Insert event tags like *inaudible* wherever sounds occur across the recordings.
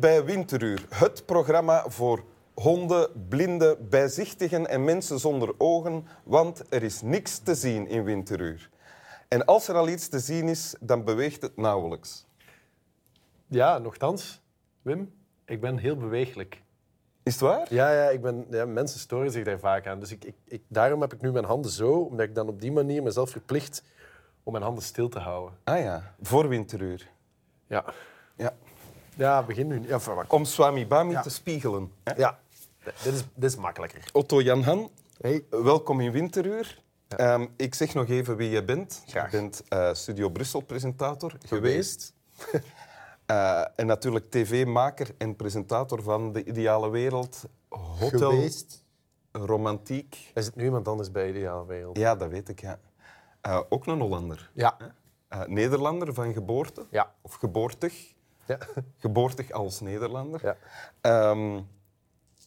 Bij Winteruur, het programma voor honden, blinden, bijzichtigen en mensen zonder ogen, want er is niks te zien in Winteruur. En als er al iets te zien is, dan beweegt het nauwelijks. Ja, nogthans, Wim, ik ben heel beweeglijk. Is het waar? Ja, ja, ik ben, ja mensen storen zich daar vaak aan. Dus ik, ik, ik, daarom heb ik nu mijn handen zo, omdat ik dan op die manier mezelf verplicht om mijn handen stil te houden. Ah ja, voor Winteruur. Ja, Ja. Ja begin nu. Ja, voor-. Om Swami Bami te spiegelen. hè? ja. dit, is, dit is makkelijker. Otto Jan Han, Hey. welkom in Winteruur. Ehm, ik zeg nog even wie je bent. Graag. Je bent eh, Studio Brussel-presentator geweest. *laughs* Eh, en natuurlijk tv-maker en presentator van De Ideale Wereld, Hotel Geweest. Romantiek. Er zit nu iemand anders bij Ideale Wereld. Ja, dat weet ik, ja. Eh, ook een Hollander. Ja. Nederlander van geboorte. Ja. Of geboortig. Ja. *laughs* Geboortig als Nederlander. ja.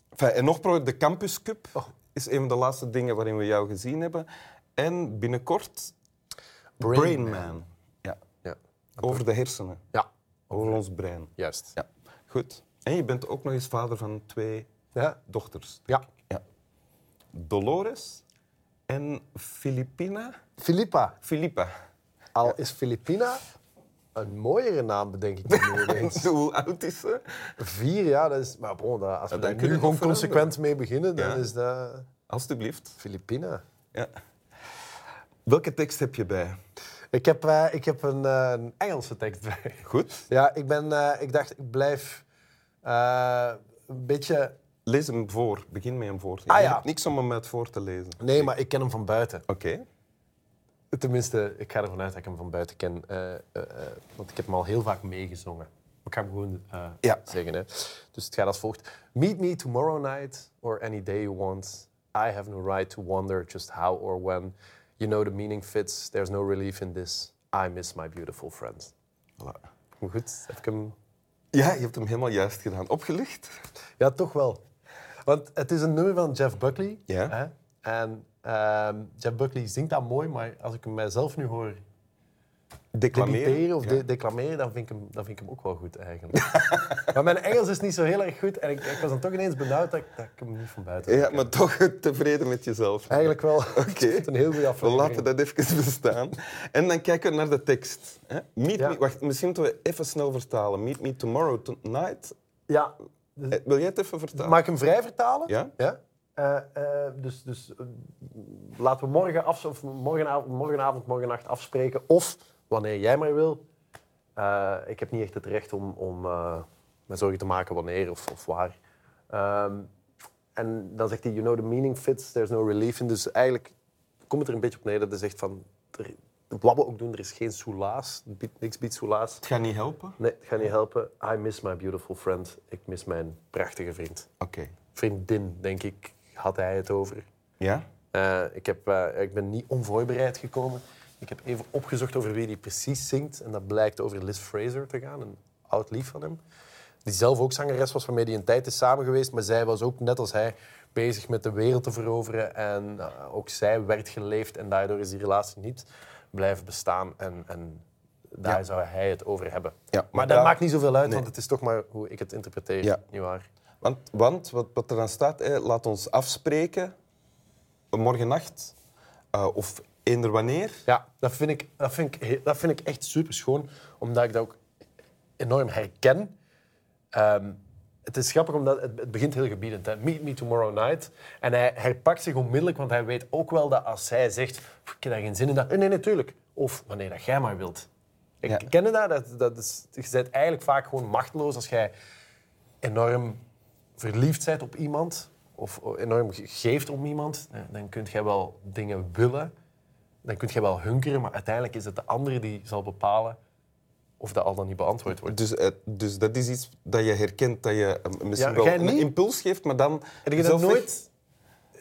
Enfin, en nog de Campus Cup Oh. is een van de laatste dingen waarin we jou gezien hebben. En binnenkort Brain Brain, Man. Man. Ja. Ja. Over de hersenen, ja, over ons brein. juist. Ja. Goed. En je bent ook nog eens vader van twee Ja. dochters. ja. Ja. Dolores en Filipina. Filippa. Filippa. Al is Filipina een mooiere naam, bedenk ik *laughs* ineens. Hoe oud is ze? Vier, ja, dat is... Maar bon, dat, als we daar nu gewoon consequent mee beginnen, dan Ja. is dat Alsjeblieft. Filipina. Ja. Welke tekst heb je bij? Ik heb, eh, ik heb een, eh, een Engelse tekst bij. Goed. Ja, ik, ben, eh, ik dacht, ik blijf een beetje... Lees hem voor. Begin met hem voor. Ah, Je ja. hebt niks om hem uit voor te lezen. Nee, maar ik ken hem van buiten. Oké. Tenminste, ik ga ervan uit dat ik hem van buiten ken. eh, eh, eh, want ik heb hem al heel vaak meegezongen. Ik ga hem gewoon Ja. zeggen. Hè. Dus het gaat als volgt. Meet me tomorrow night or any day you want. I have no right to wonder just how or when. You know the meaning fits. There's no relief in this. I miss my beautiful friends. Voilà. Goed, heb ik hem... Ja, je hebt hem helemaal juist gedaan. Opgelicht? Ja, toch wel. Want het is een nummer van Jeff Buckley. Ja. Hè? En ehm, Jeff Buckley zingt dat mooi, maar als ik hem mijzelf nu hoor Declameren. of Ja. de- declameren, dan vind, ik hem, dan vind ik hem ook wel goed eigenlijk. *laughs* maar mijn Engels is niet zo heel erg goed en ik, ik was dan toch ineens benauwd dat ik, dat ik hem niet van buiten Ja, maar toch *laughs* tevreden met jezelf. Eigenlijk wel. *laughs* Oké. Het een heel goede We aflevering. laten dat even bestaan. En dan kijken we naar de tekst. hè. Meet Ja. me, wacht, misschien moeten we even snel vertalen. Meet me tomorrow tonight. Ja. Eh, Wil jij het even vertalen? Mag ik hem vrij vertalen? Ja? ja? Eh, dus dus eh, laten we morgen af, of morgenavond, morgenavond, morgennacht afspreken. Of wanneer jij maar wil. Ik heb niet echt het recht om, om me zorgen te maken wanneer of, of waar. Ehm, en dan zegt hij, you know the meaning fits, there's no relief in. Dus eigenlijk komt het er een beetje op neer dat hij zegt van... Er, wat we ook doen, er is geen soelaas. Niks biedt soelaas. Het gaat niet helpen? Nee, het gaat niet helpen. I miss my beautiful friend. Ik mis mijn prachtige vriend Oké. vriendin, denk ik, had hij het over. Ja? Eh, ik, heb, eh, ik ben niet onvoorbereid gekomen. Ik heb even opgezocht over wie die precies zingt. En dat blijkt over Liz Fraser te gaan, een oud lief van hem. Die zelf ook zangeres was, waarmee hij een tijd is samen geweest. Maar zij was ook, net als hij, bezig met de wereld te veroveren. En eh, ook zij werd geleefd. En daardoor is die relatie niet blijven bestaan. En, en daar Ja. zou hij het over hebben. Ja, maar maar dat daar- maakt niet zoveel uit, Nee. want het is toch maar hoe ik het interpreteer. Ja. Niet waar? Want, want wat, wat er dan staat, laat ons afspreken morgennacht eh, of eender wanneer. Ja, dat vind ik, dat vind ik, dat vind ik echt super schoon, omdat ik dat ook enorm herken. Ehm, het is grappig omdat het, het begint heel gebiedend. Hè. Meet me tomorrow night. En hij herpakt zich onmiddellijk, want hij weet ook wel dat als zij zegt: "Pff, Ik heb daar geen zin in. Dat, nee, natuurlijk. Of wanneer dat jij maar wilt. Ik Ja. ken dat? dat, dat is, je bent eigenlijk vaak gewoon machteloos als jij enorm verliefd bent op iemand. Of enorm ge- geeft om iemand. Dan kun jij wel dingen willen dan kun je wel hunkeren, maar uiteindelijk is het de andere die zal bepalen of dat al dan niet beantwoord wordt. Dus, eh, dus dat is iets dat je herkent, dat je eh, misschien Ja, wel jij een impuls geeft, maar dan Heb je dat zelf nooit...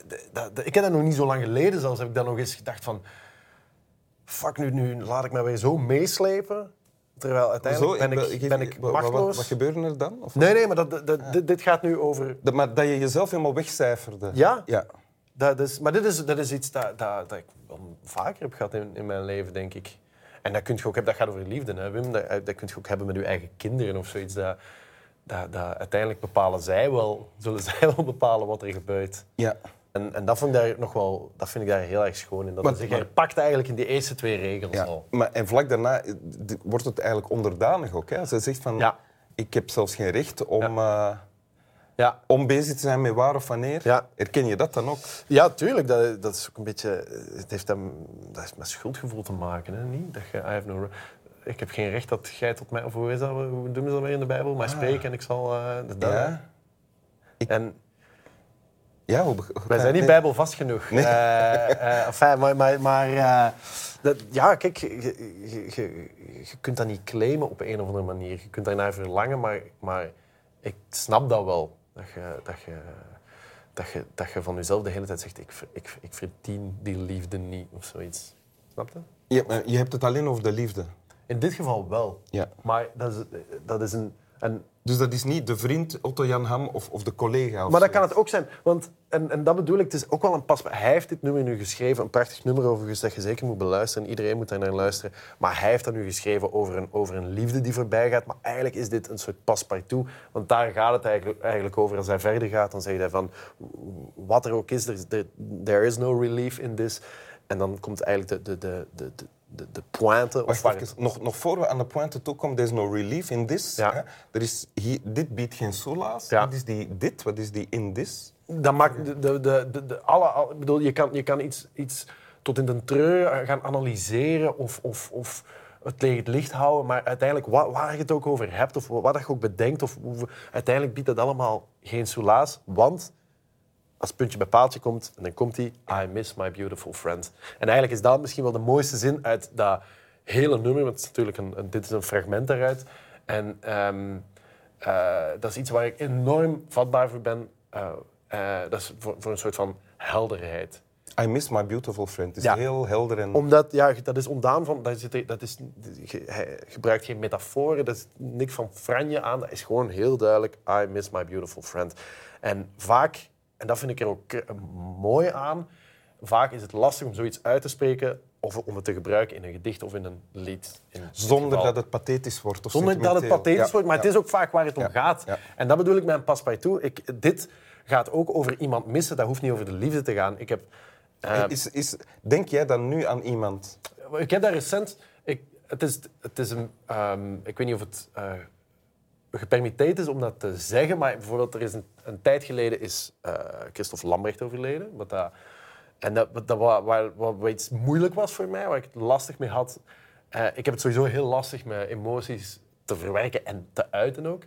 d- dat- dat- ik heb dat nog niet zo lang geleden zelfs, heb ik dan nog eens gedacht van... Fuck, nu, nu laat ik me weer zo meeslepen. Terwijl uiteindelijk Zo, ben ik, ben ik wa- wa- wat, wat gebeurde er dan? Of, Nee, nee, maar dat, dat, dit, dit gaat nu over... dat, maar dat je jezelf helemaal wegcijferde. Ja? ja. Dat is, maar dit is, dat is iets dat, dat, dat ik wel vaker heb gehad in, in mijn leven, denk ik. En dat, kun je ook, hebben- dat gaat over liefde, hè, Wim. Dat, dat kun je ook hebben met je eigen kinderen of zoiets. Dat, dat, dat uiteindelijk bepalen zij wel, zullen *laughs* zij wel bepalen wat er gebeurt. Ja. En, en dat, vond ik daar nog wel, dat vind ik daar heel erg schoon in. Dat Maar- maar- zich pakt eigenlijk in die eerste twee regels ja. al. Maar, en vlak daarna eh, wordt het eigenlijk onderdanig ook. Hè? Ze zegt van, Ja. ik heb zelfs geen recht om, eh, Ja, om bezig te zijn met waar of wanneer. Ja. Herken je dat dan ook? ja tuurlijk. Dat, dat is ook een beetje... Het heeft, hem, dat heeft met schuldgevoel te maken, hè? niet? Dat je, I have no, ik heb geen recht dat jij tot mij... Of hoe is dat? Hoe doen ze dat weer in de Bijbel? Mij spreken en ik zal... eh, dat, Ah. Ja. En Ja, hoe- wij zijn niet nee. bijbelvast genoeg. Nee. Eh, eh, enfin, maar maar, maar eh, dat, ja, kijk, je, je, je, je kunt dat niet claimen op een of andere manier. Je kunt daarnaar verlangen, maar, maar ik snap dat wel. Dat je, dat, je, dat, je, dat je van jezelf de hele tijd zegt, ik, ik, ik verdien die liefde niet, of zoiets. Snap je? Je hebt het alleen over de liefde. In dit geval wel. Ja. Maar dat is, dat is een... een Dus dat is niet de vriend Otto Jan Ham of, of de collega. Of Maar dat kan het ook zijn. Want, en, en dat bedoel ik, het is ook wel een pas. Hij heeft dit nummer nu geschreven, een prachtig nummer overigens, dat je zeker moet beluisteren. Iedereen moet daar naar luisteren. Maar hij heeft dat nu geschreven over een, over een liefde die voorbij gaat. Maar eigenlijk is dit een soort paspartout. Want daar gaat het eigenlijk, eigenlijk over. Als hij verder gaat, dan zegt hij van... Wat er ook is, er, there, there is no relief in this. En dan komt eigenlijk de, de, de, de, de, de, pointe. Of Wacht waar even, nog, nog voor we aan de pointe toekomen, er is no relief in this. Ja. Hè? Er is hier, dit biedt geen soelaas. Ja. Wat is die dit? Wat is die in this? Dat maakt de, de, de, de, alle, al- ik bedoel, je kan, je kan iets, iets tot in de treur gaan analyseren of, of, of het tegen het licht houden, maar uiteindelijk, wa- waar je het ook over hebt of wat je ook bedenkt, of, uiteindelijk biedt dat allemaal geen soelaas, want als het puntje bij paaltje komt, en dan komt hij, I miss my beautiful friend. En eigenlijk is dat misschien wel de mooiste zin uit dat hele nummer, want het is natuurlijk een, een- dit is een fragment daaruit. En ehm, eh, dat is iets waar ik enorm vatbaar voor ben. Eh, eh, dat is voor, voor een soort van helderheid. I miss my beautiful friend. Het is Ja. heel helder en... Omdat, ja, dat is ontdaan van... Dat zit, dat is, hij gebruikt geen metaforen, dat is niks van franje aan. Dat is gewoon heel duidelijk, I miss my beautiful friend. En vaak, en dat vind ik er ook eh, mooi aan, vaak is het lastig om zoiets uit te spreken of om het te gebruiken in een gedicht of in een lied. In Zonder dat het pathetisch wordt. Of Zonder dat het pathetisch Ja, wordt, maar ja. het is ook vaak waar het om Ja, gaat. En dat bedoel ik met een paspartout. Ik, dit gaat ook over iemand missen, dat hoeft niet over de liefde te gaan. Ik heb... eh, Is, is, denk jij dan nu aan iemand? ik heb daar recent... Ik, het is, het is een... ehm, ik weet niet of het eh gepermitteerd is om dat te zeggen, maar bijvoorbeeld er is een, tijd geleden is eh Christophe Lambrecht overleden. Wat dat, en dat, wat, dat wa- waar, wat, wat iets moeilijk was voor mij, waar ik het lastig mee had. Eh, ik heb het sowieso heel lastig met emoties te verwerken en te uiten ook.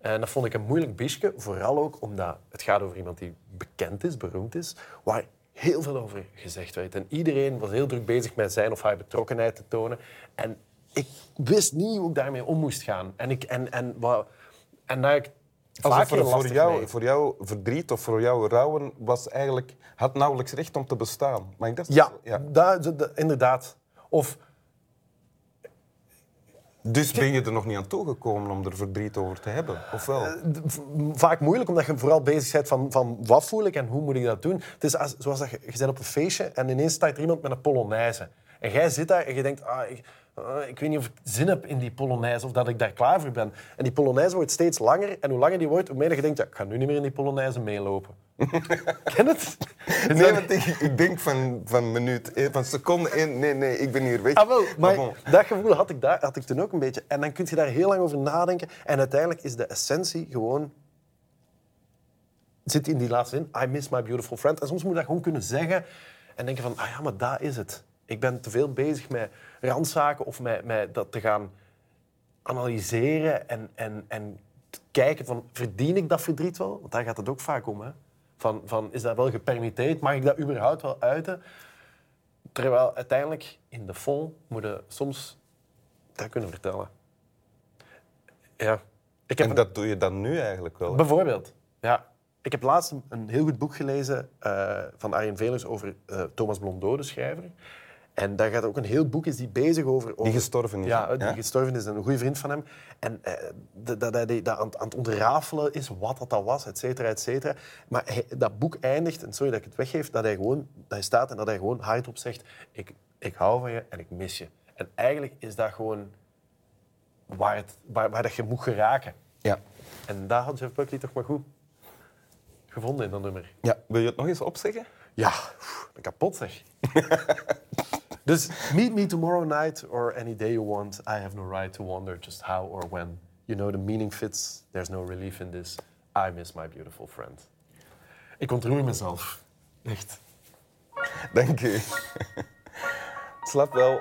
En dat vond ik een moeilijk biesje, vooral ook omdat het gaat over iemand die bekend is, beroemd is, waar heel veel over gezegd werd. En iedereen was heel druk bezig met zijn of haar betrokkenheid te tonen. En ik wist niet hoe ik daarmee om moest gaan. En, ik, en, en, wat, en heb ik vaak voor lastig jou, voor jou verdriet of voor jou rouwen was eigenlijk, had nauwelijks recht om te bestaan. Mag ik dat Ja, ja. dat- dat- dat- inderdaad. Of Dus ben je er nog niet aan toegekomen om er verdriet over te hebben? Of wel? Eh, vaak moeilijk, omdat je vooral bezig bent van, van wat voel ik en hoe moet ik dat doen. Het is als, zoals dat je, je bent op een feestje en ineens staat er iemand met een polonaise. En jij zit daar en je denkt, ah, ik, ah, ik weet niet of ik zin heb in die polonaise of dat ik daar klaar voor ben. En die polonaise wordt steeds langer en hoe langer die wordt, hoe meer je denkt, ja, ik ga nu niet meer in die polonaise meelopen. *laughs* Ken het? Nee, want ik, ik denk van, van minuut, van seconde één, nee, nee, ik ben hier weg. Ah, wel, maar bon. dat gevoel had ik, daar, had ik toen ook een beetje. En dan kun je daar heel lang over nadenken. En uiteindelijk is de essentie gewoon... Zit in die laatste zin. I miss my beautiful friend. En soms moet je dat gewoon kunnen zeggen. En denken van, ah ja, maar daar is het. Ik ben te veel bezig met randzaken of met, met dat te gaan analyseren en, en, en kijken van, verdien ik dat verdriet wel? Want daar gaat het ook vaak om. Hè? Van, van, is dat wel gepermitteerd? Mag ik dat überhaupt wel uiten? Terwijl uiteindelijk in de vol moet je soms dat kunnen vertellen. Ja. Ik heb En een- dat doe je dan nu eigenlijk wel. hè? Bijvoorbeeld. Ja. Ik heb laatst een- een heel goed boek gelezen eh, van Arjen Velers over eh, Thomas Blondeau, de schrijver. En daar gaat ook een heel boek is die bezig over... over Die gestorven is. Ja, die Ja? gestorven is. Een goede vriend van hem. En eh, dat dat dat aan, aan het ontrafelen is, wat dat, dat was, et cetera, et cetera. Maar hij- dat boek eindigt, en sorry dat ik het weggeef, dat hij gewoon dat hij staat en dat hij gewoon hardop zegt... Ik, ik hou van je en ik mis je. En eigenlijk is dat gewoon waar, het, waar, waar dat je moet geraken. Ja. En daar had Jeff Buckley toch maar goed gevonden in dat nummer. ja. Wil je het nog eens opzeggen? Ja, ben kapot zeg. *laughs* dus *laughs* meet me tomorrow night or any day you want. I have no right to wonder just how or when. You know the meaning fits. There's no relief in this. I miss my beautiful friend. Ik ontroer mezelf. Echt. Dank u. *laughs* Slaap wel.